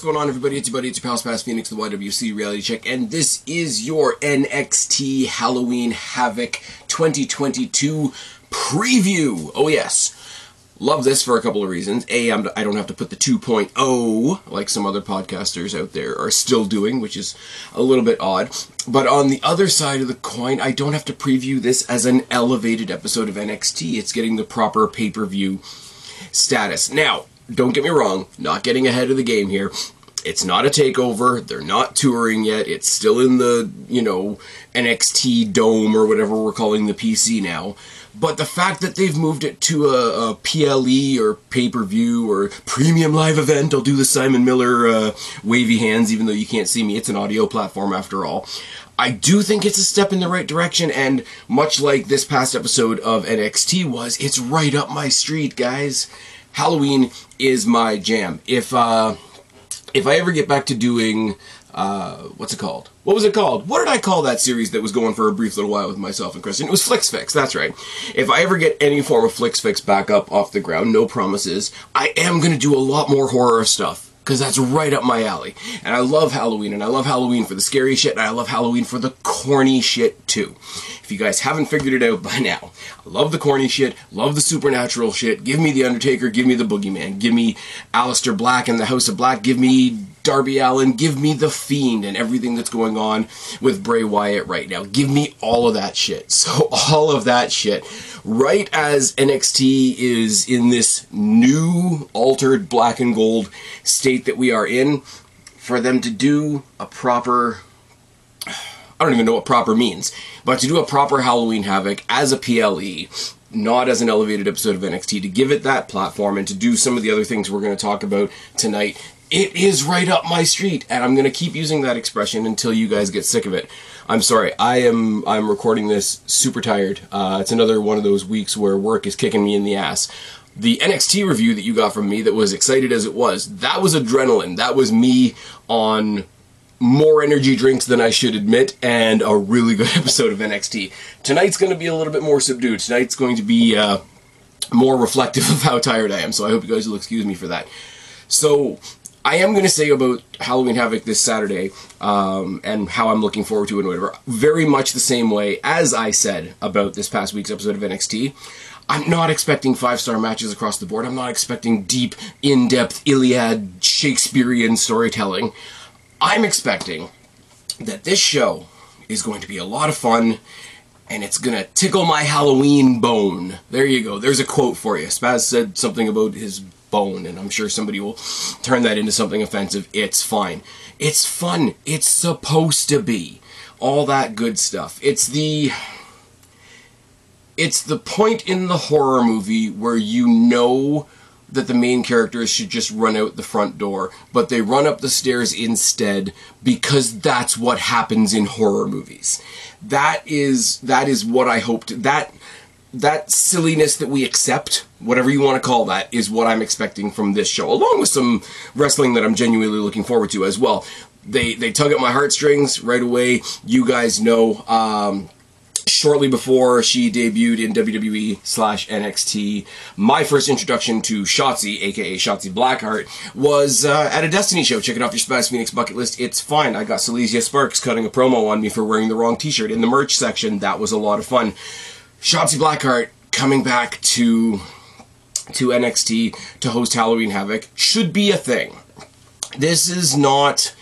what's going on, everybody? It's your buddy, it's your pal Spaz Phoenix, the YWC Reality Check, and this is your NXT Halloween Havoc 2022 preview. Oh, yes. Love this for a couple of reasons. A, I'm, I don't have to put the 2.0 like some other podcasters out there are still doing, which is a little bit odd. But on the other side of the coin, I don't have to preview this as an elevated episode of NXT. It's getting the proper pay per view status. Now, don't get me wrong, not getting ahead of the game here. It's not a takeover. They're not touring yet. It's still in the, you know, NXT dome or whatever we're calling the PC now. But the fact that they've moved it to a, a PLE or pay per view or premium live event, I'll do the Simon Miller uh, wavy hands, even though you can't see me. It's an audio platform after all. I do think it's a step in the right direction, and much like this past episode of NXT was, it's right up my street, guys. Halloween is my jam. If uh, if I ever get back to doing uh, what's it called? What was it called? What did I call that series that was going for a brief little while with myself and Kristen? It was Flix Fix, that's right. If I ever get any form of Flix Fix back up off the ground, no promises, I am going to do a lot more horror stuff because that's right up my alley. And I love Halloween, and I love Halloween for the scary shit, and I love Halloween for the corny shit too. If you guys haven't figured it out by now, I love the corny shit, love the supernatural shit. Give me The Undertaker, give me The Boogeyman, give me Aleister Black and the House of Black, give me Darby Allin, give me The Fiend and everything that's going on with Bray Wyatt right now. Give me all of that shit. So, all of that shit. Right as NXT is in this new, altered black and gold state that we are in, for them to do a proper. I don't even know what proper means, but to do a proper Halloween Havoc as a PLE, not as an elevated episode of NXT, to give it that platform and to do some of the other things we're going to talk about tonight it is right up my street and i'm going to keep using that expression until you guys get sick of it i'm sorry i am i'm recording this super tired uh, it's another one of those weeks where work is kicking me in the ass the nxt review that you got from me that was excited as it was that was adrenaline that was me on more energy drinks than I should admit, and a really good episode of NXT. Tonight's going to be a little bit more subdued. Tonight's going to be uh, more reflective of how tired I am, so I hope you guys will excuse me for that. So, I am going to say about Halloween Havoc this Saturday um, and how I'm looking forward to it and whatever, very much the same way as I said about this past week's episode of NXT. I'm not expecting five star matches across the board. I'm not expecting deep, in depth Iliad Shakespearean storytelling. I'm expecting that this show is going to be a lot of fun and it's gonna tickle my Halloween bone. There you go. There's a quote for you. Spaz said something about his bone, and I'm sure somebody will turn that into something offensive. It's fine. It's fun. It's supposed to be. All that good stuff. It's the. It's the point in the horror movie where you know that the main characters should just run out the front door, but they run up the stairs instead because that's what happens in horror movies. That is that is what I hoped that that silliness that we accept, whatever you want to call that, is what I'm expecting from this show, along with some wrestling that I'm genuinely looking forward to as well. They they tug at my heartstrings right away. You guys know. Um, shortly before she debuted in WWE slash NXT, my first introduction to Shotzi, aka Shotzi Blackheart, was uh, at a Destiny show. Checking off your Spaz Phoenix bucket list. It's fine. I got Silesia Sparks cutting a promo on me for wearing the wrong T-shirt in the merch section. That was a lot of fun. Shotzi Blackheart coming back to to NXT to host Halloween Havoc should be a thing. This is not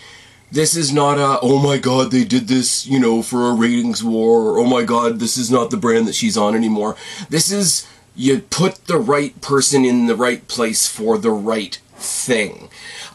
this is not a oh my god they did this you know for a ratings war or oh my god this is not the brand that she's on anymore. This is you put the right person in the right place for the right thing.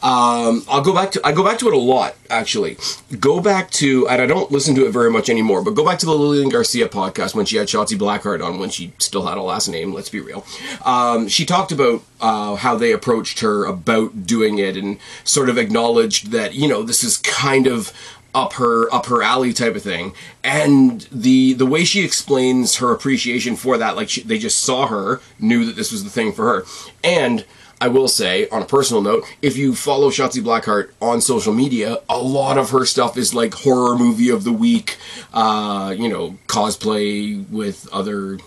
Um, I'll go back to I go back to it a lot actually. Go back to and I don't listen to it very much anymore, but go back to the Lillian Garcia podcast when she had Shotzi Blackheart on when she still had a last name. Let's be real. Um, she talked about uh, how they approached her about doing it and sort of acknowledged that you know this is kind of up her up her alley type of thing and the the way she explains her appreciation for that like she, they just saw her knew that this was the thing for her and I will say, on a personal note, if you follow Shotzi Blackheart on social media, a lot of her stuff is like horror movie of the week, uh, you know, cosplay with other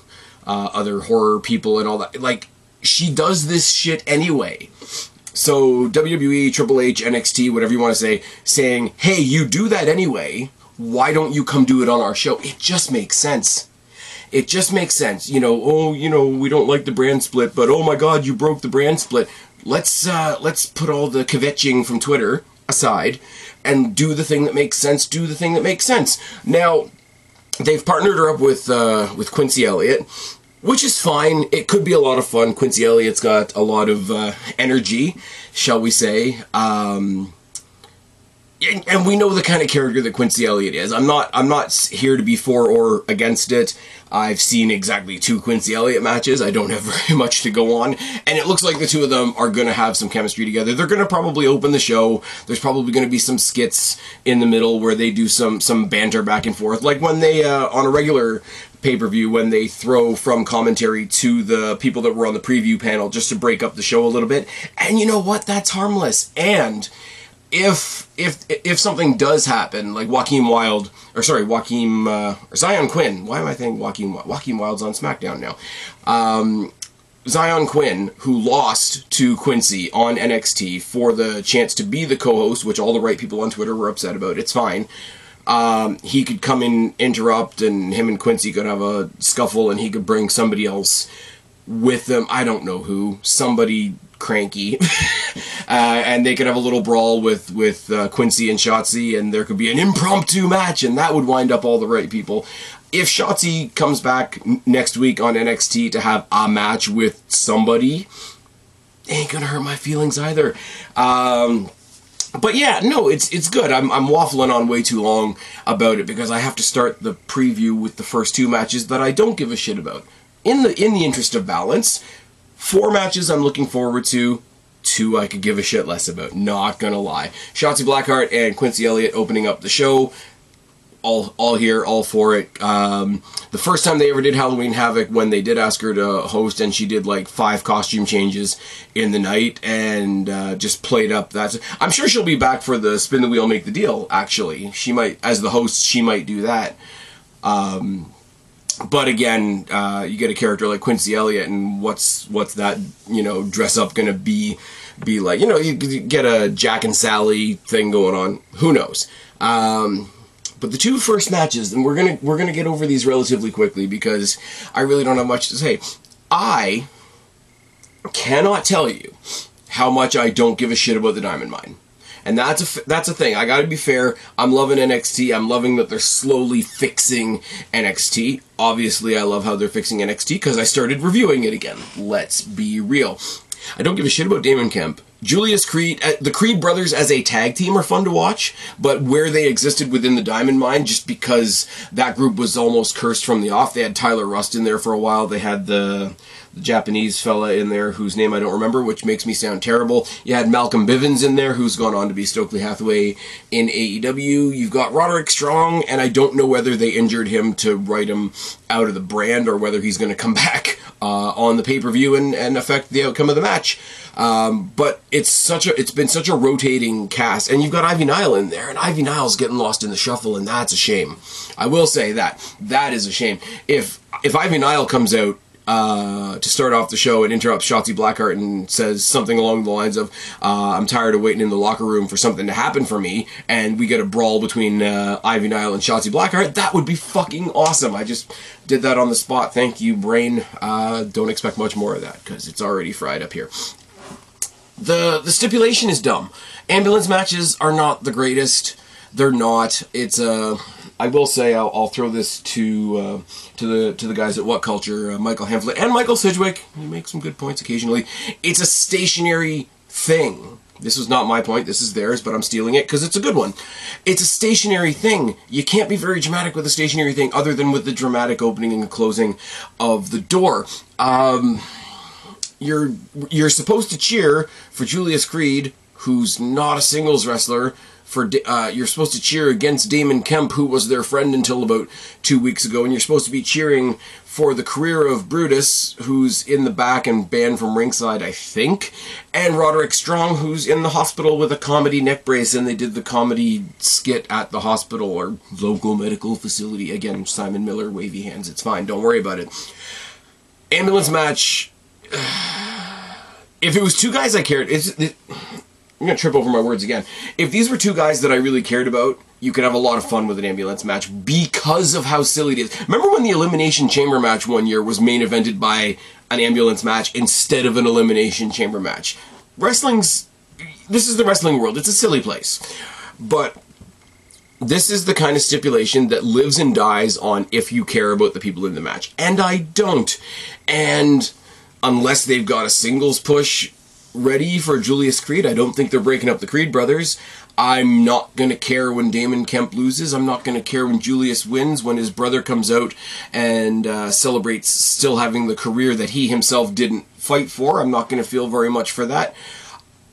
uh, other horror people and all that. Like she does this shit anyway. So WWE, Triple H, NXT, whatever you want to say, saying, "Hey, you do that anyway. Why don't you come do it on our show?" It just makes sense. It just makes sense. You know, oh, you know, we don't like the brand split, but oh my God, you broke the brand split. Let's uh, let's put all the kvetching from Twitter aside and do the thing that makes sense. Do the thing that makes sense. Now, they've partnered her up with uh, with Quincy Elliott, which is fine. It could be a lot of fun. Quincy Elliott's got a lot of uh, energy, shall we say? Um, and, and, we know the kind of character that Quincy Elliott is. I'm not I'm not here to be for or against it. I've seen exactly two Quincy Elliott matches. I don't have very much to go on, and it looks like the two of them are going to have some chemistry together. They're going to probably open the show. There's probably going to be some skits in the middle where they do some some banter back and forth, like when they uh, on a regular pay per view when they throw from commentary to the people that were on the preview panel just to break up the show a little bit. And you know what? That's harmless and if if if something does happen, like Joaquin Wilde or sorry, Joaquin uh, or Xyon Quinn. Why am I thinking Joaquin Joaquin Wilde's on SmackDown now? Um, Xyon Quinn, who lost to Quincy on NXT for the chance to be the co-host, which all the right people on Twitter were upset about. It's fine. Um, he could come in, interrupt, and him and Quincy could have a scuffle, and he could bring somebody else with them. I don't know who. Somebody cranky, uh, and they could have a little brawl with with uh, Quincy and Shotzi, and there could be an impromptu match, and that would wind up all the right people. If Shotzi comes back next week on NXT to have a match with somebody, ain't gonna hurt my feelings either. Um, but yeah, no, it's it's good. I'm I'm waffling on way too long about it because I have to start the preview with the first two matches that I don't give a shit about. In the in the interest of balance, Four matches I'm looking forward to. Two I could give a shit less about. Not gonna lie. Shotzi Blackheart and Quincy Elliott opening up the show. All, all here, all for it. Um, the first time they ever did Halloween Havoc, when they did ask her to host, and she did like five costume changes in the night, and uh, just played up that. I'm sure she'll be back for the spin the wheel, make the deal. Actually, she might, as the host, she might do that. Um, but again, uh, you get a character like Quincy Elliott, and what's what's that you know dress up to be be like? You know, you, you, get a Jack and Sally thing going on. Who knows? Um, but the two first matches, and we're gonna we're gonna get over these relatively quickly because I really don't have much to say. I cannot tell you how much I don't give a shit about the Diamond Mine. And that's a that's a thing. I got to be fair. I'm loving NXT. I'm loving that they're slowly fixing NXT. Obviously, I love how they're fixing NXT because I started reviewing it again. Let's be real. I don't give a shit about Damon Kemp. Julius Creed, uh, the Creed brothers as a tag team are fun to watch, but where they existed within the Diamond Mine, just because that group was almost cursed from the off. They had Tyler Rust in there for a while. They had the the Japanese fella in there whose name I don't remember, which makes me sound terrible. You had Malcolm Bivens in there, who's gone on to be Stokely Hathaway in AEW. You've got Roderick Strong, and I don't know whether they injured him to write him out of the brand or whether he's going to come back uh, on the pay per view and, and affect the outcome of the match. Um, but it's such a it's been such a rotating cast, and you've got Ivy Nile in there, and Ivy Nile's getting lost in the shuffle, and that's a shame. I will say that that is a shame. If if Ivy Nile comes out uh, to start off the show and interrupts Shotzi Blackheart and says something along the lines of, uh, I'm tired of waiting in the locker room for something to happen for me, and we get a brawl between uh, Ivy Nile and Shotzi Blackheart, that would be fucking awesome. I just did that on the spot. Thank you, brain. Uh, don't expect much more of that, because it's already fried up here. The, the stipulation is dumb. Ambulance matches are not the greatest. They're not. It's a. Uh, I will say I'll, I'll throw this to uh, to the to the guys at What Culture, uh, Michael Hamflett and Michael Sidgwick. You make some good points occasionally. It's a stationary thing. This was not my point. This is theirs, but I'm stealing it because it's a good one. It's a stationary thing. You can't be very dramatic with a stationary thing, other than with the dramatic opening and closing of the door. Um, you're you're supposed to cheer for Julius Creed, who's not a singles wrestler for uh, you're supposed to cheer against Damon Kemp, who was their friend until about two weeks ago, and you're supposed to be cheering for the career of Brutus, who's in the back and banned from ringside, I think, and Roderick Strong, who's in the hospital with a comedy neck brace, and they did the comedy skit at the hospital or local medical facility. Again, Simon Miller, wavy hands, it's fine, don't worry about it. Ambulance match if it was two guys I cared. It, I'm gonna trip over my words again. If these were two guys that I really cared about, you could have a lot of fun with an ambulance match because of how silly it is. Remember when the Elimination Chamber match one year was main evented by an ambulance match instead of an Elimination Chamber match? Wrestling's. This is the wrestling world. It's a silly place. But this is the kind of stipulation that lives and dies on if you care about the people in the match. And I don't. And unless they've got a singles push ready for Julius Creed. I don't think they're breaking up the Creed brothers. I'm not going to care when Damon Kemp loses. I'm not going to care when Julius wins, when his brother comes out and uh, celebrates still having the career that he himself didn't fight for. I'm not going to feel very much for that.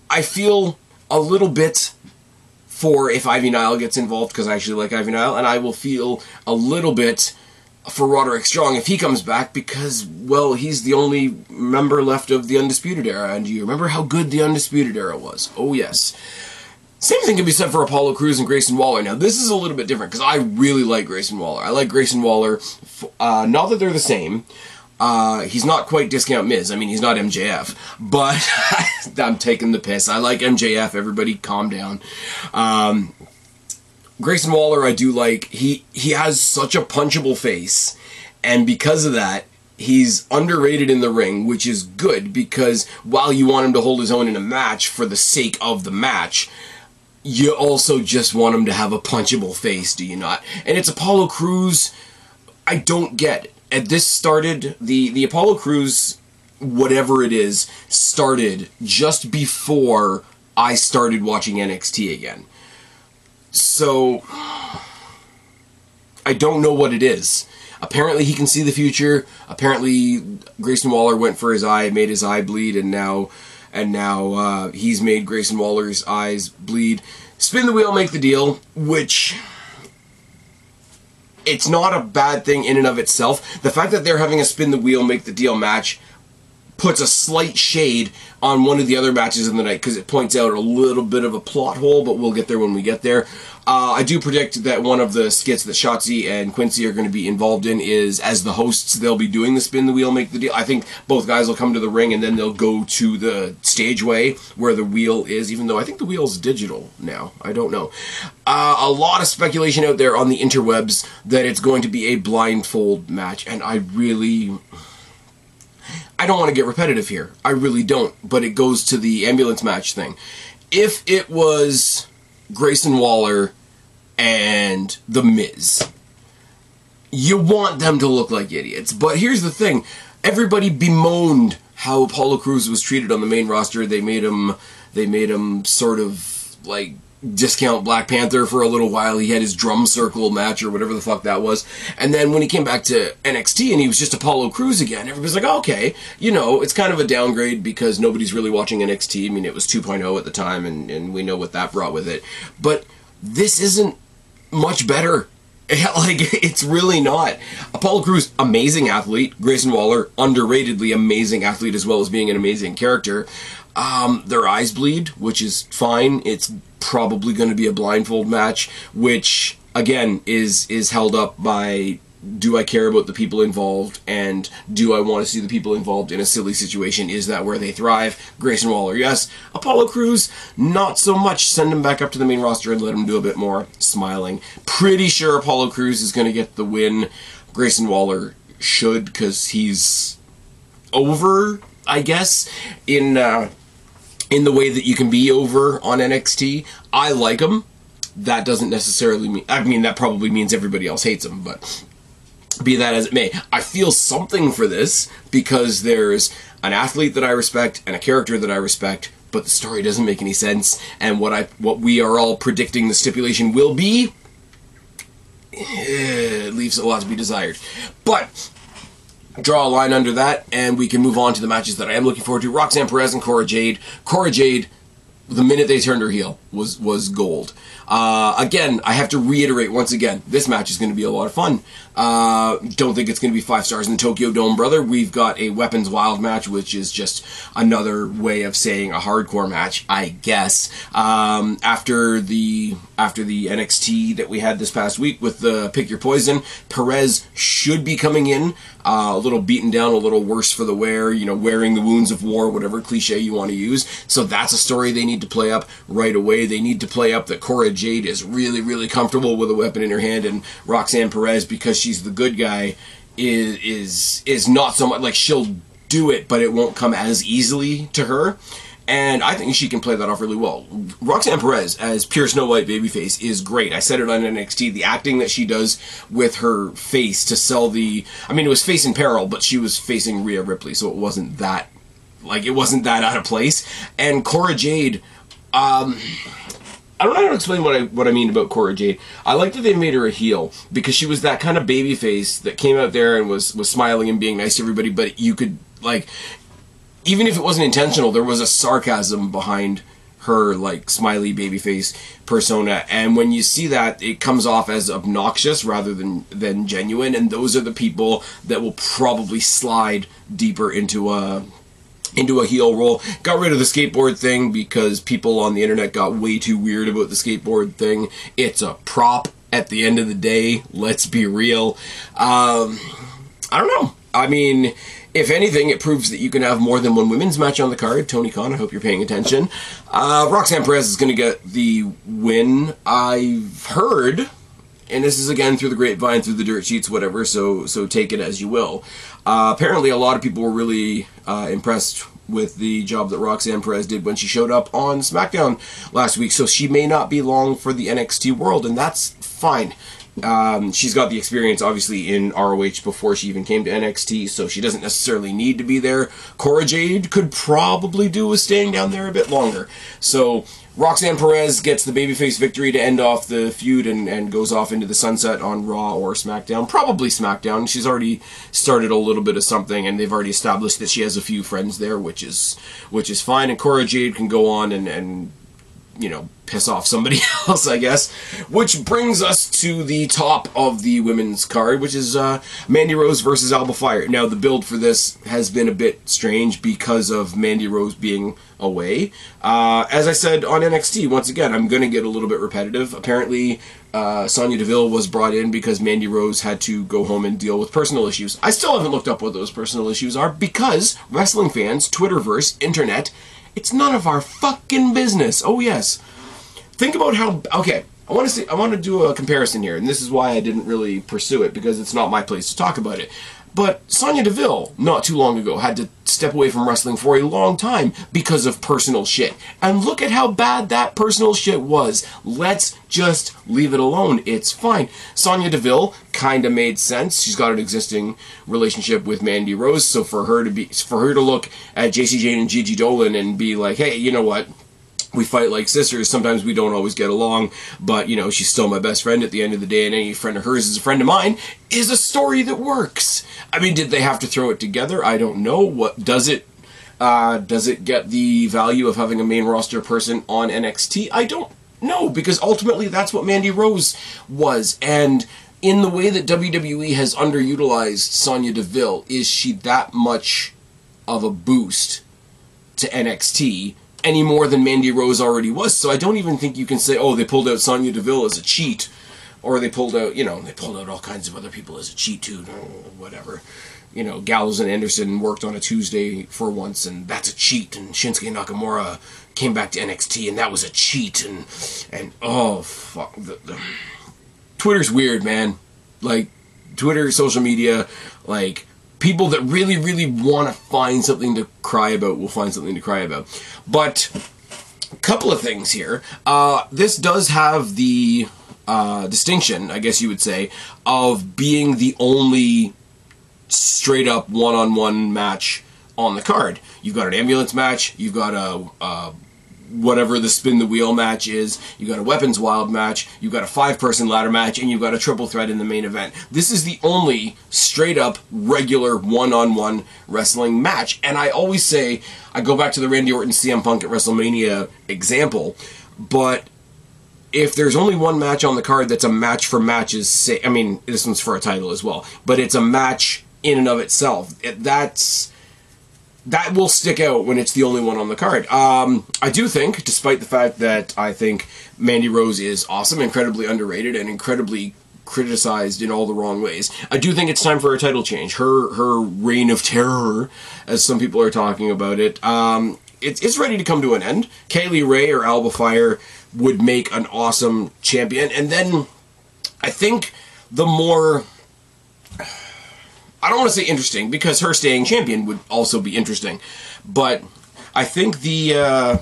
I feel a little bit for if Ivy Nile gets involved because I actually like Ivy Nile, and I will feel a little bit for Roderick Strong if he comes back because, well, he's the only member left of the Undisputed Era. And do you remember how good the Undisputed Era was? Oh, yes. Same thing can be said for Apollo Crews and Grayson Waller. Now, this is a little bit different because I really like Grayson Waller. I like Grayson Waller, uh, not that they're the same. Uh, he's not quite discount Miz. I mean, he's not MJF, but I'm taking the piss. I like MJF. Everybody, calm down. Um, Grayson Waller, I do like. He he has such a punchable face, and because of that, he's underrated in the ring, which is good because while you want him to hold his own in a match for the sake of the match, you also just want him to have a punchable face, do you not? And it's Apollo Crews. I don't get. And this started the the Apollo Crews whatever it is, started just before I started watching NXT again. So I don't know what it is. Apparently he can see the future. Apparently Grayson Waller went for his eye, made his eye bleed, and now and now uh, he's made Grayson Waller's eyes bleed. Spin the wheel, make the deal, which it's not a bad thing in and of itself. The fact that they're having a spin the wheel, make the deal match puts a slight shade on one of the other matches in the night because it points out a little bit of a plot hole, but we'll get there when we get there. Uh, I do predict that one of the skits that Shotzi and Quincy are going to be involved in is as the hosts, they'll be doing the spin the wheel, make the deal. I think both guys will come to the ring and then they'll go to the stageway where the wheel is, even though I think the wheel's digital now. I don't know. Uh, a lot of speculation out there on the interwebs that it's going to be a blindfold match, and I really. I don't want to get repetitive here. I really don't. But it goes to the ambulance match thing. If it was Grayson Waller and The Miz, you want them to look like idiots. But here's the thing everybody bemoaned how Apollo Crews was treated on the main roster. They made him. They made him sort of like discount Black Panther for a little while. He had his drum circle match or whatever the fuck that was. And then when he came back to NXT and he was just Apollo Crews again, everybody's like, okay, you know, it's kind of a downgrade because nobody's really watching NXT. I mean, it was 2.0 at the time and, and we know what that brought with it. But this isn't much better. like, it's really not. Apollo Crews, amazing athlete. Grayson Waller, underratedly amazing athlete as well as being an amazing character. Um, their eyes bleed, which is fine. It's probably going to be a blindfold match, which again is is held up by do I care about the people involved and do I want to see the people involved in a silly situation? Is that where they thrive? Grayson Waller, yes. Apollo Crews, not so much. Send him back up to the main roster and let him do a bit more. Smiling. Pretty sure Apollo Crews is going to get the win. Grayson Waller should because he's over, I guess, in. Uh, in the way that you can be over on NXT. I like him. That doesn't necessarily mean. I mean, that probably means everybody else hates him, but be that as it may, I feel something for this because there's an athlete that I respect and a character that I respect, but the story doesn't make any sense. And what I what we are all predicting the stipulation will be, eh, leaves a lot to be desired. But draw a line under that, and we can move on to the matches that I am looking forward to. Roxanne Perez and Cora Jade. Cora Jade, the minute they turned her heel, was was gold. Uh, again, I have to reiterate once again, this match is going to be a lot of fun. Uh, don't think it's going to be five stars in the Tokyo Dome, brother. We've got a Weapons Wild match, which is just another way of saying a hardcore match, I guess. Um, after the after the NXT that we had this past week with the Pick Your Poison, Perez should be coming in uh, a little beaten down, a little worse for the wear, you know, wearing the wounds of war, whatever cliche you want to use. So that's a story they need to play up right away. They need to play up that Cora Jade is really, really comfortable with a weapon in her hand, and Roxanne Perez, because she's the good guy, is is is not so much like she'll do it, but it won't come as easily to her. And I think she can play that off really well. Roxanne Perez as pure Snow White babyface is great. I said it on NXT. The acting that she does with her face to sell the. I mean, it was face in peril, but she was facing Rhea Ripley, so it wasn't that. Like, it wasn't that out of place. And Cora Jade. Um, I don't know how to explain what I what I mean about Cora Jade. I like that they made her a heel because she was that kind of baby face that came out there and was was smiling and being nice to everybody, but you could like even if it wasn't intentional, there was a sarcasm behind her like smiley baby face persona and when you see that it comes off as obnoxious rather than than genuine and those are the people that will probably slide deeper into a into a heel role got rid of the skateboard thing because people on the internet got way too weird about the skateboard thing it's a prop at the end of the day let's be real um i don't know i mean if anything, it proves that you can have more than one women's match on the card. Tony Khan, I hope you're paying attention. Uh, Roxanne Perez is going to get the win. I've heard, and this is again through the grapevine, through the dirt sheets, whatever. So so take it as you will. Uh, apparently, a lot of people were really uh, impressed with the job that Roxanne Perez did when she showed up on SmackDown last week. So she may not be long for the NXT world, and that's fine. Um, she's got the experience, obviously, in ROH before she even came to NXT, so she doesn't necessarily need to be there. Cora Jade could probably do with staying down there a bit longer. So Roxanne Perez gets the babyface victory to end off the feud and, and goes off into the sunset on Raw or SmackDown. Probably SmackDown. She's already started a little bit of something, and they've already established that she has a few friends there, which is which is fine. And Cora Jade can go on and, and you know, piss off somebody else, I guess. Which brings us to the top of the women's card, which is uh, Mandy Rose versus Alba Fire. Now, the build for this has been a bit strange because of Mandy Rose being away. Uh, as I said on NXT, once again, I'm going to get a little bit repetitive. Apparently, uh, Sonya Deville was brought in because Mandy Rose had to go home and deal with personal issues. I still haven't looked up what those personal issues are because wrestling fans, Twitterverse, internet, it's none of our fucking business. Oh yes. Think about how okay, I want to see I want to do a comparison here and this is why I didn't really pursue it because it's not my place to talk about it. But Sonya Deville, not too long ago, had to step away from wrestling for a long time because of personal shit. And look at how bad that personal shit was. Let's just leave it alone. It's fine. Sonya Deville kind of made sense. She's got an existing relationship with Mandy Rose, so for her to be for her to look at Jacy Jayne and Gigi Dolan and be like, "Hey, you know what? We fight like sisters. Sometimes we don't always get along, but you know, she's still my best friend at the end of the day, and any friend of hers is a friend of mine, is a story that works. I mean, did they have to throw it together? I don't know. What does it uh, does it get the value of having a main roster person on NXT? I don't know, because ultimately that's what Mandy Rose was. And in the way that WWE has underutilized Sonya Deville, is she that much of a boost to NXT any more than Mandy Rose already was. So I don't even think you can say, oh, they pulled out Sonya Deville as a cheat, or they pulled out, you know, they pulled out all kinds of other people as a cheat too, whatever. You know, Gallows and Anderson worked on a Tuesday for once, and that's a cheat. And Shinsuke Nakamura came back to NXT, and that was a cheat. And and oh fuck, the, the, Twitter's weird, man. Like Twitter, social media, like people that really, really want to find something to cry about will find something to cry about. But a couple of things here. Uh, this does have the uh, distinction, I guess you would say, of being the only straight up one on one match on the card. You've got an ambulance match, you've got a, a whatever the spin the wheel match is. You got a weapons wild match. You got a five person ladder match, and you got a triple threat in the main event. This is the only straight up regular one on one wrestling match. And I always say I go back to the Randy Orton CM Punk at WrestleMania example, but if there's only one match on the card that's a match for matches, say, I mean, this one's for a title as well, but it's a match in and of itself. It, that's that will stick out when it's the only one on the card. Um, I do think, despite the fact that I think Mandy Rose is awesome, incredibly underrated, and incredibly criticized in all the wrong ways. I do think it's time for a title change. Her her reign of terror, as some people are talking about it, um, it's it's ready to come to an end. Kay Lee Ray or Alba Fire would make an awesome champion, and then I think the more I don't want to say interesting because her staying champion would also be interesting, but I think the uh,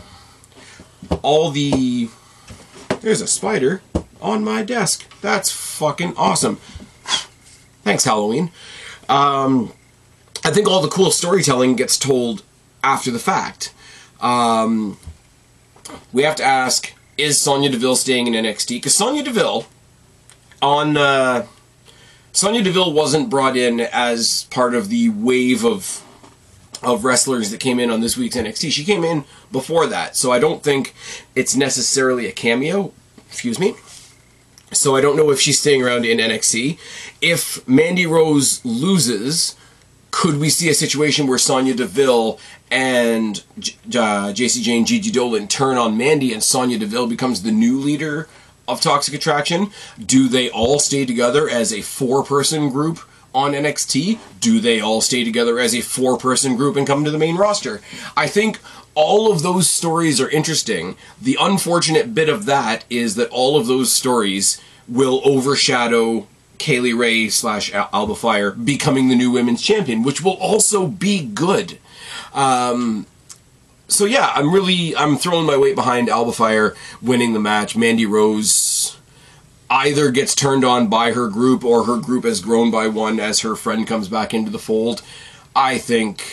all the there's a spider on my desk. That's fucking awesome. Thanks, Halloween. Um, I think all the cool storytelling gets told after the fact. Um, we have to ask: Is Sonya Deville staying in NXT? Because Sonya Deville on uh, Sonya Deville wasn't brought in as part of the wave of of wrestlers that came in on this week's NXT. She came in before that, so I don't think it's necessarily a cameo. Excuse me. So I don't know if she's staying around in NXT. If Mandy Rose loses, could we see a situation where Sonya Deville and uh, Jacy Jayne Gigi Dolan turn on Mandy and Sonya Deville becomes the new leader of Toxic Attraction? Do they all stay together as a four person group on NXT? Do they all stay together as a four person group and come to the main roster? I think all of those stories are interesting. The unfortunate bit of that is that all of those stories will overshadow Kay Lee Ray slash Alba Fire becoming the new women's champion, which will also be good. Um, so yeah, I'm really I'm throwing my weight behind Alba Fire winning the match. Mandy Rose either gets turned on by her group or her group has grown by one as her friend comes back into the fold. I think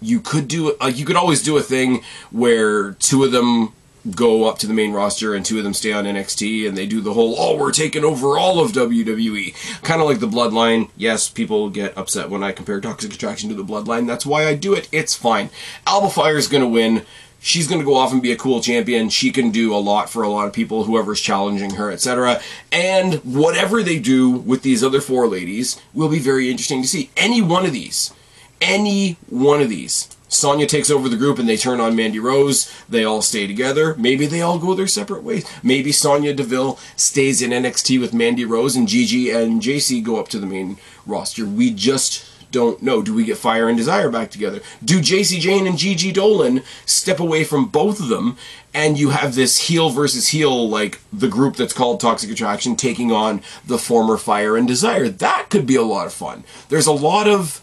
you could do uh, you could always do a thing where two of them go up to the main roster and two of them stay on NXT and they do the whole oh we're taking over all of WWE kind of like the bloodline. Yes people get upset when I compare Toxic Attraction to the bloodline. That's why I do it. It's fine. Alba Fire is going to win. She's going to go off and be a cool champion. She can do a lot for a lot of people whoever's challenging her etc and whatever they do with these other four ladies will be very interesting to see. Any one of these. Any one of these Sonya takes over the group and they turn on Mandy Rose. They all stay together. Maybe they all go their separate ways. Maybe Sonya Deville stays in NXT with Mandy Rose and Gigi and Jacy go up to the main roster. We just don't know. Do we get Fire and Desire back together? Do Jacy Jayne and Gigi Dolan step away from both of them and you have this heel versus heel, like the group that's called Toxic Attraction taking on the former Fire and Desire? That could be a lot of fun. There's a lot of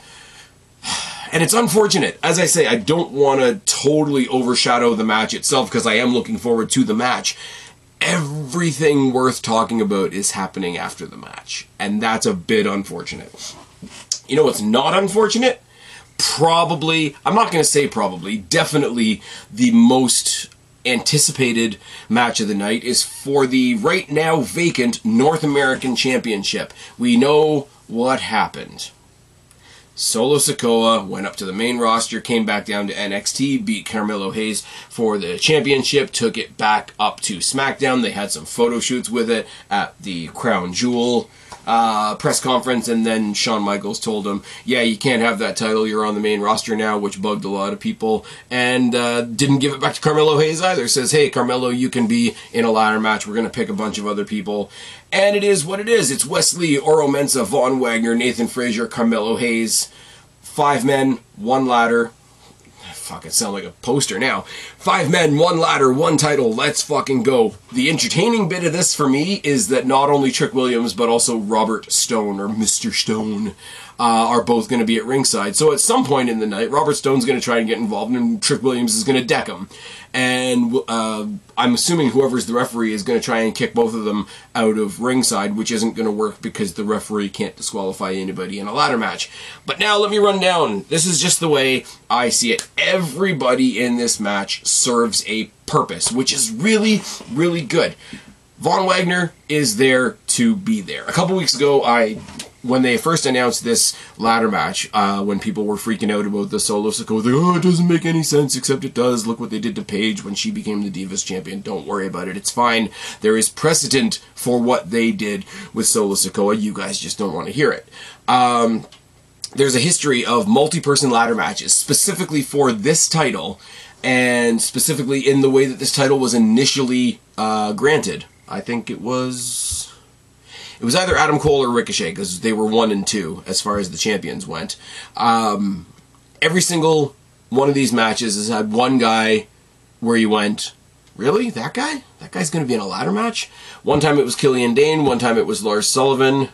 and it's unfortunate. As I say, I don't want to totally overshadow the match itself because I am looking forward to the match. Everything worth talking about is happening after the match, and that's a bit unfortunate. You know what's not unfortunate? Probably, I'm not going to say probably, definitely the most anticipated match of the night is for the right now vacant North American Championship. We know what happened. Solo Sikoa went up to the main roster, came back down to NXT, beat Carmelo Hayes for the championship, took it back up to SmackDown. They had some photo shoots with it at the Crown Jewel uh, press conference, and then Shawn Michaels told him, "Yeah, you can't have that title. You're on the main roster now," which bugged a lot of people, and uh, didn't give it back to Carmelo Hayes either. Says, "Hey, Carmelo, you can be in a ladder match. We're to pick a bunch of other people." And it is what it is. It's Wes Lee, Oro Mensah, Von Wagner, Nathan Frazer, Carmelo Hayes. Five men, one ladder, fucking sound like a poster now. Five men, one ladder, one title. Let's fucking go. The entertaining bit of this for me is that not only Trick Williams, but also Robert Stone or Mr. Stone uh, are both going to be at ringside. So at some point in the night, Robert Stone's going to try and get involved, and Trick Williams is going to deck him. And uh, I'm assuming whoever's the referee is going to try and kick both of them out of ringside, which isn't going to work because the referee can't disqualify anybody in a ladder match. But now let me run down. This is just the way I see it. Everybody in this match serves a purpose, which is really, really good. Von Wagner is there to be there. A couple weeks ago, I when they first announced this ladder match, uh, when people were freaking out about the solo Sikoa, they oh, it doesn't make any sense, except it does. Look what they did to Paige when she became the Divas champion. Don't worry about it. It's fine. There is precedent for what they did with Solo Sikoa. You guys just don't want to hear it. Um, there's a history of multi-person ladder matches, specifically for this title, and specifically in the way that this title was initially uh, granted. I think it was it was either Adam Cole or Ricochet because they were one and two as far as the champions went. Um, every single one of these matches has had one guy where you went, really? That guy? That guy's going to be in a ladder match? One time it was Killian Dain, one time it was Lars Sullivan.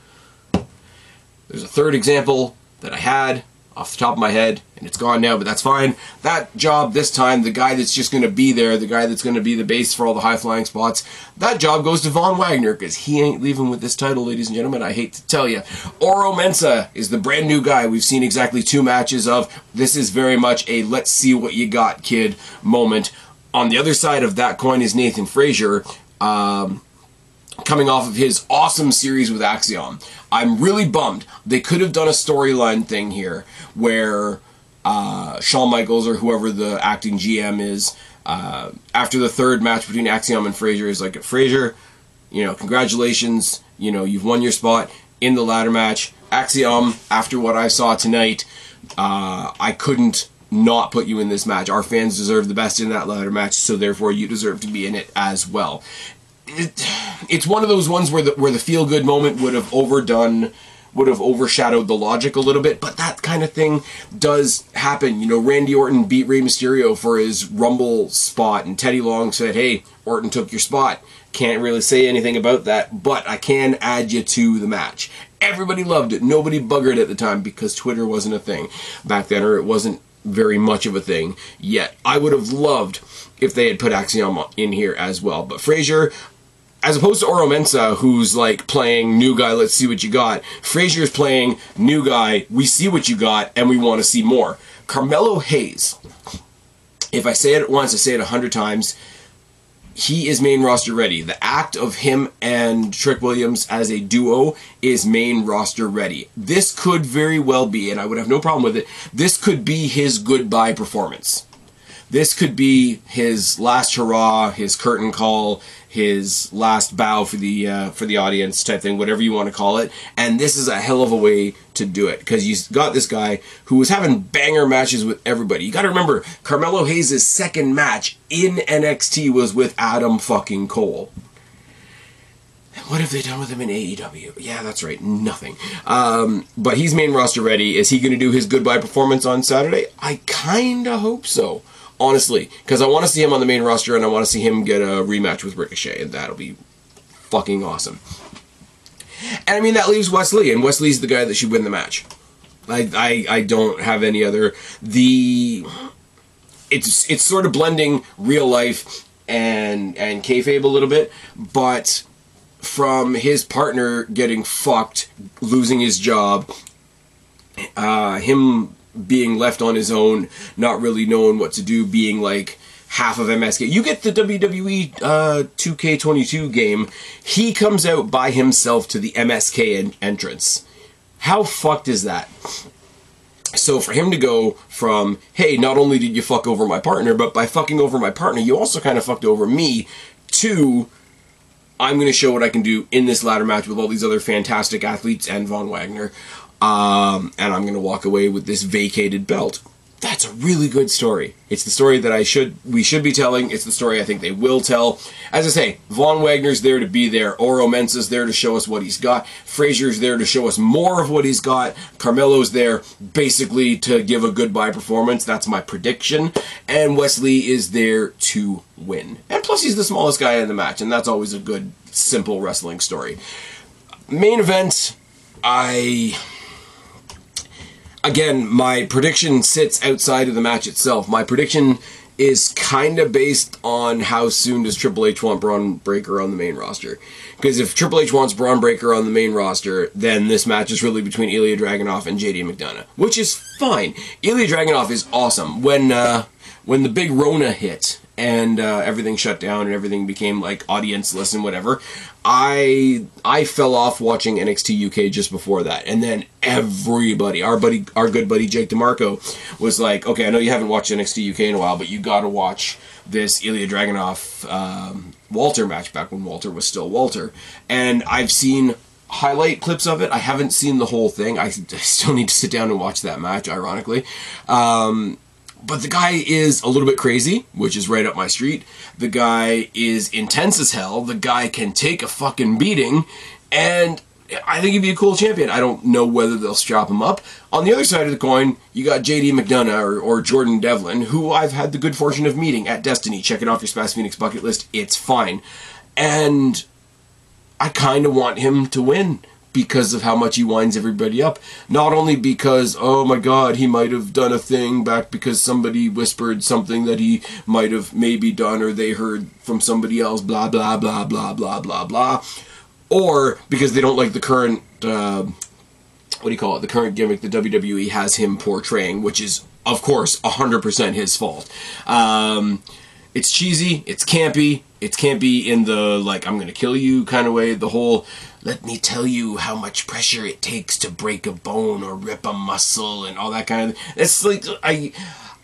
There's a third example that I had off the top of my head, and it's gone now, but that's fine. That job this time, the guy that's just going to be there, the guy that's going to be the base for all the high flying spots, that job goes to Von Wagner because he ain't leaving with this title, ladies and gentlemen. I hate to tell you. Oro Mensah is the brand new guy we've seen exactly two matches of. This is very much a let's see what you got, kid moment. On the other side of that coin is Nathan Frazer. Um, coming off of his awesome series with Axiom. I'm really bummed. They could have done a storyline thing here where uh, Shawn Michaels or whoever the acting GM is, uh, after the third match between Axiom and Frazer, is like, Frazer, you know, congratulations, you know, you've won your spot in the ladder match. Axiom, after what I saw tonight, uh, I couldn't not put you in this match. Our fans deserve the best in that ladder match, so therefore you deserve to be in it as well it, it's one of those ones where the where the feel good moment would have overdone would have overshadowed the logic a little bit, but that kind of thing does happen. You know, Randy Orton beat Rey Mysterio for his Rumble spot, and Teddy Long said, Hey, Orton took your spot. Can't really say anything about that, but I can add you to the match. Everybody loved it. Nobody buggered at the time because Twitter wasn't a thing back then, or it wasn't very much of a thing yet. I would have loved if they had put Axiom in here as well. But Frazer, as opposed to Oro Mensah, who's like playing new guy, let's see what you got. Frazer's playing new guy, we see what you got, and we want to see more. Carmelo Hayes, if I say it once, I say it a hundred times. He is main roster ready. The act of him and Trick Williams as a duo is main roster ready. This could very well be, and I would have no problem with it, this could be his goodbye performance. This could be his last hurrah, his curtain call, his last bow for the uh, for the audience type thing, whatever you want to call it. And this is a hell of a way to do it because you got this guy who was having banger matches with everybody. You got to remember Carmelo Hayes' second match in NXT was with Adam fucking Cole. What have they done with him in AEW? Yeah, that's right, nothing. Um, but he's main roster ready. Is he going to do his goodbye performance on Saturday? I kind of hope so honestly, because I want to see him on the main roster and I want to see him get a rematch with Ricochet, and that'll be fucking awesome. And I mean that leaves Wes Lee, and Wes Lee's the guy that should win the match. I, I I don't have any other the it's it's sort of blending real life and and kayfabe a little bit, but from his partner getting fucked, losing his job, uh, him being left on his own, not really knowing what to do, being like half of MSK. You get the WWE uh, 2K22 game, he comes out by himself to the MSK en- entrance. How fucked is that? So for him to go from, hey, not only did you fuck over my partner, but by fucking over my partner, you also kind of fucked over me, to I'm going to show what I can do in this ladder match with all these other fantastic athletes and Von Wagner um, and I'm going to walk away with this vacated belt. That's a really good story. It's the story that I should we should be telling. It's the story I think they will tell. As I say, Von Wagner's there to be there. Oro Mensah's there to show us what he's got. Frazer's there to show us more of what he's got. Carmelo's there basically to give a goodbye performance. That's my prediction. And Wes Lee is there to win. And plus, he's the smallest guy in the match, and that's always a good, simple wrestling story. Main event, I again, my prediction sits outside of the match itself. My prediction is kind of based on how soon does Triple H want Bron Breakker on the main roster. Because if Triple H wants Bron Breakker on the main roster, then this match is really between Ilya Dragunov and JD McDonagh, which is fine. Ilya Dragunov is awesome. When uh, when the big Rona hit, and uh, everything shut down and everything became like audienceless and whatever. I I fell off watching NXT UK just before that, and then everybody, our buddy, our good buddy Jake DeMarco, was like, "Okay, I know you haven't watched NXT UK in a while, but you got to watch this Ilya Dragunov um, Walter match back when Walter was still Walter." And I've seen highlight clips of it. I haven't seen the whole thing. I still need to sit down and watch that match. Ironically. Um, but the guy is a little bit crazy, which is right up my street. The guy is intense as hell. The guy can take a fucking beating. And I think he'd be a cool champion. I don't know whether they'll strap him up. On the other side of the coin, you got JD McDonagh or, or Jordan Devlin, who I've had the good fortune of meeting at Destiny. Check it off your Spaz Phoenix bucket list. It's fine. And I kind of want him to win because of how much he winds everybody up. Not only because, oh my god, he might have done a thing back because somebody whispered something that he might have maybe done or they heard from somebody else, blah, blah, blah, blah, blah, blah, blah. Or because they don't like the current, uh, what do you call it, the current gimmick that WWE has him portraying, which is, of course, 100% his fault. Um, it's cheesy, it's campy, it's campy in the, like, I'm gonna kill you kind of way, the whole let me tell you how much pressure it takes to break a bone or rip a muscle and all that kind of it's like i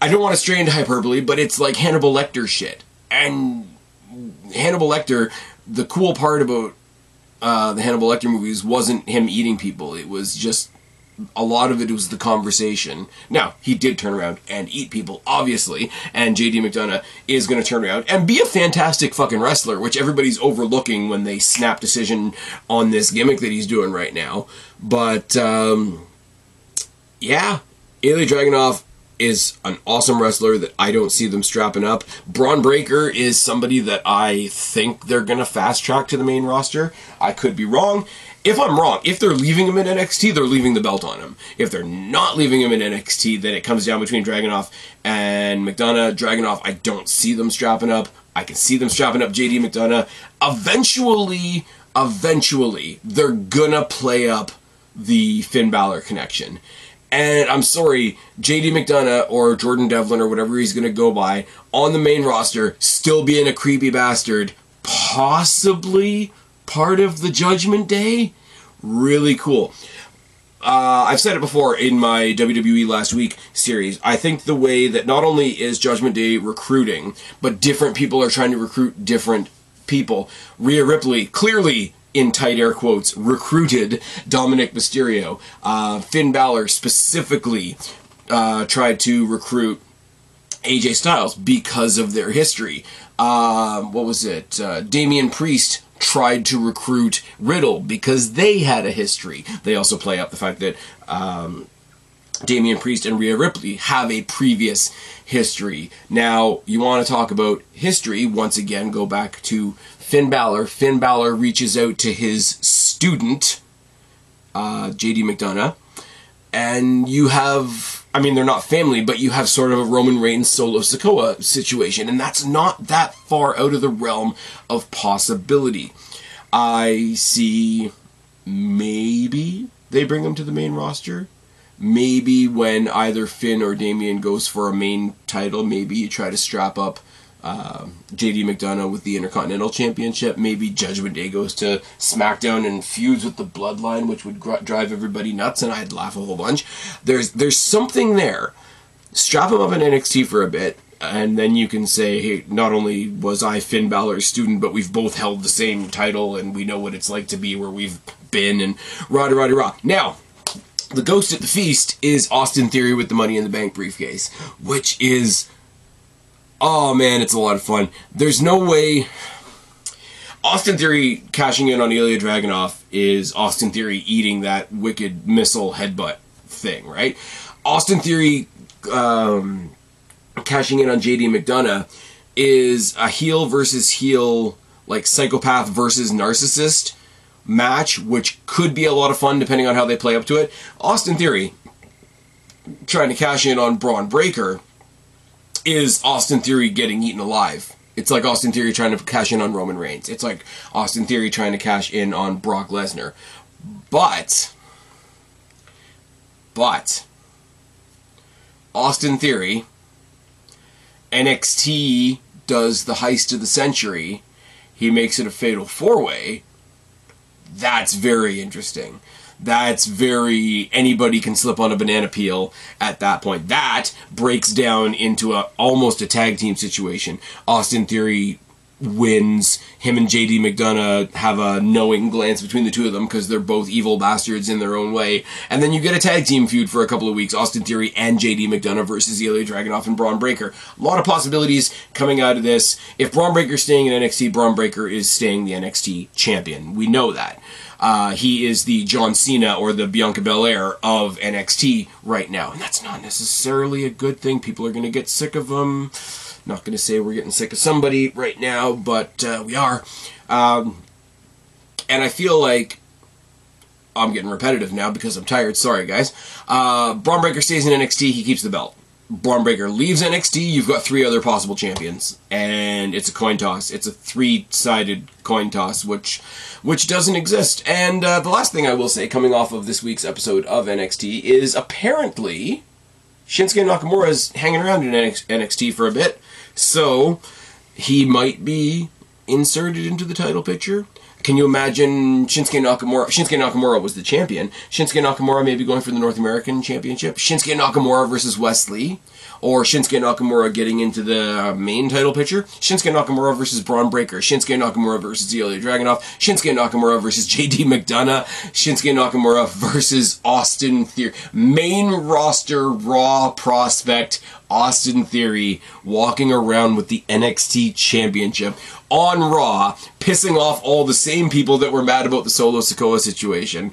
i don't want to stray into hyperbole but it's like hannibal lecter shit. And hannibal lecter the cool part about uh, the hannibal lecter movies wasn't him eating people. It was just a lot of it was the conversation. Now, he did turn around and eat people, obviously, and JD McDonagh is going to turn around and be a fantastic fucking wrestler, which everybody's overlooking when they snap decision on this gimmick that he's doing right now. But, um, yeah, Ilya Dragunov is an awesome wrestler that I don't see them strapping up. Bron Breakker is somebody that I think they're going to fast track to the main roster. I could be wrong if I'm wrong, if they're leaving him in NXT, they're leaving the belt on him. If they're not leaving him in NXT, then it comes down between Dragunov and McDonagh. Dragunov, I don't see them strapping up. I can see them strapping up JD McDonagh. Eventually, eventually, they're gonna play up the Finn Balor connection. And I'm sorry, JD McDonagh or Jordan Devlin or whatever he's gonna go by on the main roster, still being a creepy bastard, possibly part of the Judgment Day. Really cool. Uh, I've said it before in my WWE Last Week series. I think the way that not only is Judgment Day recruiting, but different people are trying to recruit different people. Rhea Ripley clearly in tight air quotes, recruited Dominik Mysterio. Uh, Finn Balor specifically uh, tried to recruit AJ Styles because of their history. Uh, what was it? Uh, Damian Priest tried to recruit Riddle because they had a history. They also play up the fact that um, Damian Priest and Rhea Ripley have a previous history. Now, you want to talk about history, once again, go back to Finn Balor. Finn Balor reaches out to his student, uh, JD McDonagh, and you have, I mean, they're not family, but you have sort of a Roman Reigns Solo Sikoa situation, and that's not that far out of the realm of possibility. I see maybe they bring him to the main roster. Maybe when either Finn or Damian goes for a main title, maybe you try to strap up uh, JD McDonagh with the Intercontinental Championship. Maybe Judgment Day goes to SmackDown and feuds with the Bloodline, which would gr- drive everybody nuts, and I'd laugh a whole bunch. There's there's something there. Strap him up in NXT for a bit, and then you can say, hey, not only was I Finn Balor's student, but we've both held the same title, and we know what it's like to be where we've been, and rah rah rah. Now. The ghost at the feast is Austin Theory with the Money in the Bank briefcase, which is Oh man, it's a lot of fun. There's no way. Austin Theory cashing in on Ilya Dragunov is Austin Theory eating that wicked missile headbutt thing, right? Austin Theory um, cashing in on JD McDonagh is a heel versus heel, like psychopath versus narcissist match, which could be a lot of fun depending on how they play up to it. Austin Theory trying to cash in on Bron Breakker is Austin Theory getting eaten alive. It's like Austin Theory trying to cash in on Roman Reigns. It's like Austin Theory trying to cash in on Brock Lesnar. But, but, Austin Theory, NXT does the heist of the century. He makes it a fatal four way. That's very interesting that's very anybody can slip on a banana peel at that point. That breaks down into a almost a tag team situation. Austin Theory wins. Him and JD McDonagh have a knowing glance between the two of them because they're both evil bastards in their own way. And then you get a tag team feud for a couple of weeks Austin Theory and JD McDonagh versus Ilya Dragunov and Bron Breakker. A lot of possibilities coming out of this. If Bron Breakker's staying in NXT, Bron Breakker is staying the NXT champion. We know that. Uh, he is the John Cena or the Bianca Belair of NXT right now, and that's not necessarily a good thing. People are going to get sick of him. Not going to say we're getting sick of somebody right now, but uh, we are. Um, and I feel like I'm getting repetitive now because I'm tired. Sorry, guys. Uh, Bron Breakker stays in NXT. He keeps the belt. Bron leaves NXT, you've got three other possible champions, and it's a coin toss. It's a three-sided coin toss, which which doesn't exist. And uh, the last thing I will say, coming off of this week's episode of NXT, is apparently Shinsuke Nakamura is hanging around in NXT for a bit, so he might be inserted into the title picture. Can you imagine Shinsuke Nakamura? Shinsuke Nakamura was the champion. Shinsuke Nakamura maybe going for the North American Championship. Shinsuke Nakamura versus Wes Lee, Or Shinsuke Nakamura getting into the uh, main title picture. Shinsuke Nakamura versus Bron Breakker. Shinsuke Nakamura versus Ilya Dragunov. Shinsuke Nakamura versus JD McDonagh. Shinsuke Nakamura versus Austin Theory. Main roster Raw prospect Austin Theory walking around with the NXT Championship on Raw, pissing off all the same people that were mad about the Solo Sikoa situation.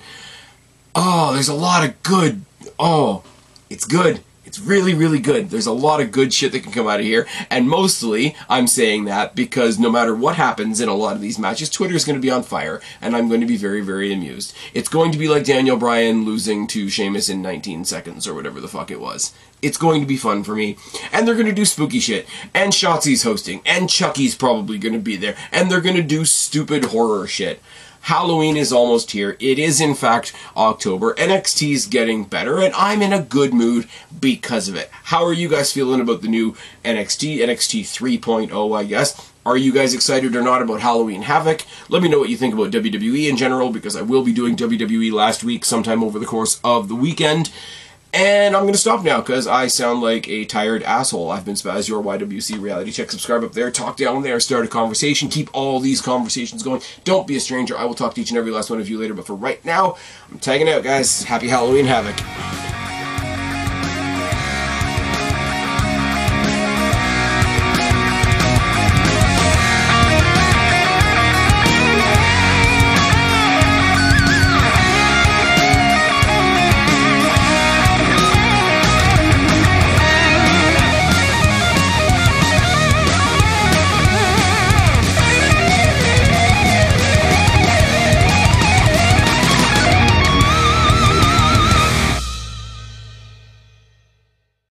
Oh, there's a lot of good. Oh, it's good. It's really, really good. There's a lot of good shit that can come out of here. And mostly, I'm saying that because no matter what happens in a lot of these matches, Twitter is going to be on fire, and I'm going to be very, very amused. It's going to be like Daniel Bryan losing to Sheamus in 19 seconds, or whatever the fuck it was. It's going to be fun for me. And they're going to do spooky shit. And Shotzi's hosting. And Chucky's probably going to be there. And they're going to do stupid horror shit. Halloween is almost here. It is, in fact, October. NXT is getting better, and I'm in a good mood because of it. How are you guys feeling about the new NXT, NXT 3.0, I guess? Are you guys excited or not about Halloween Havoc? Let me know what you think about WWE in general, because I will be doing WWE last week sometime over the course of the weekend. And I'm going to stop now because I sound like a tired asshole. I've been Spaz, your YWC reality check. Subscribe up there, talk down there, start a conversation, keep all these conversations going. Don't be a stranger. I will talk to each and every last one of you later. But for right now, I'm tagging out, guys. Happy Halloween Havoc.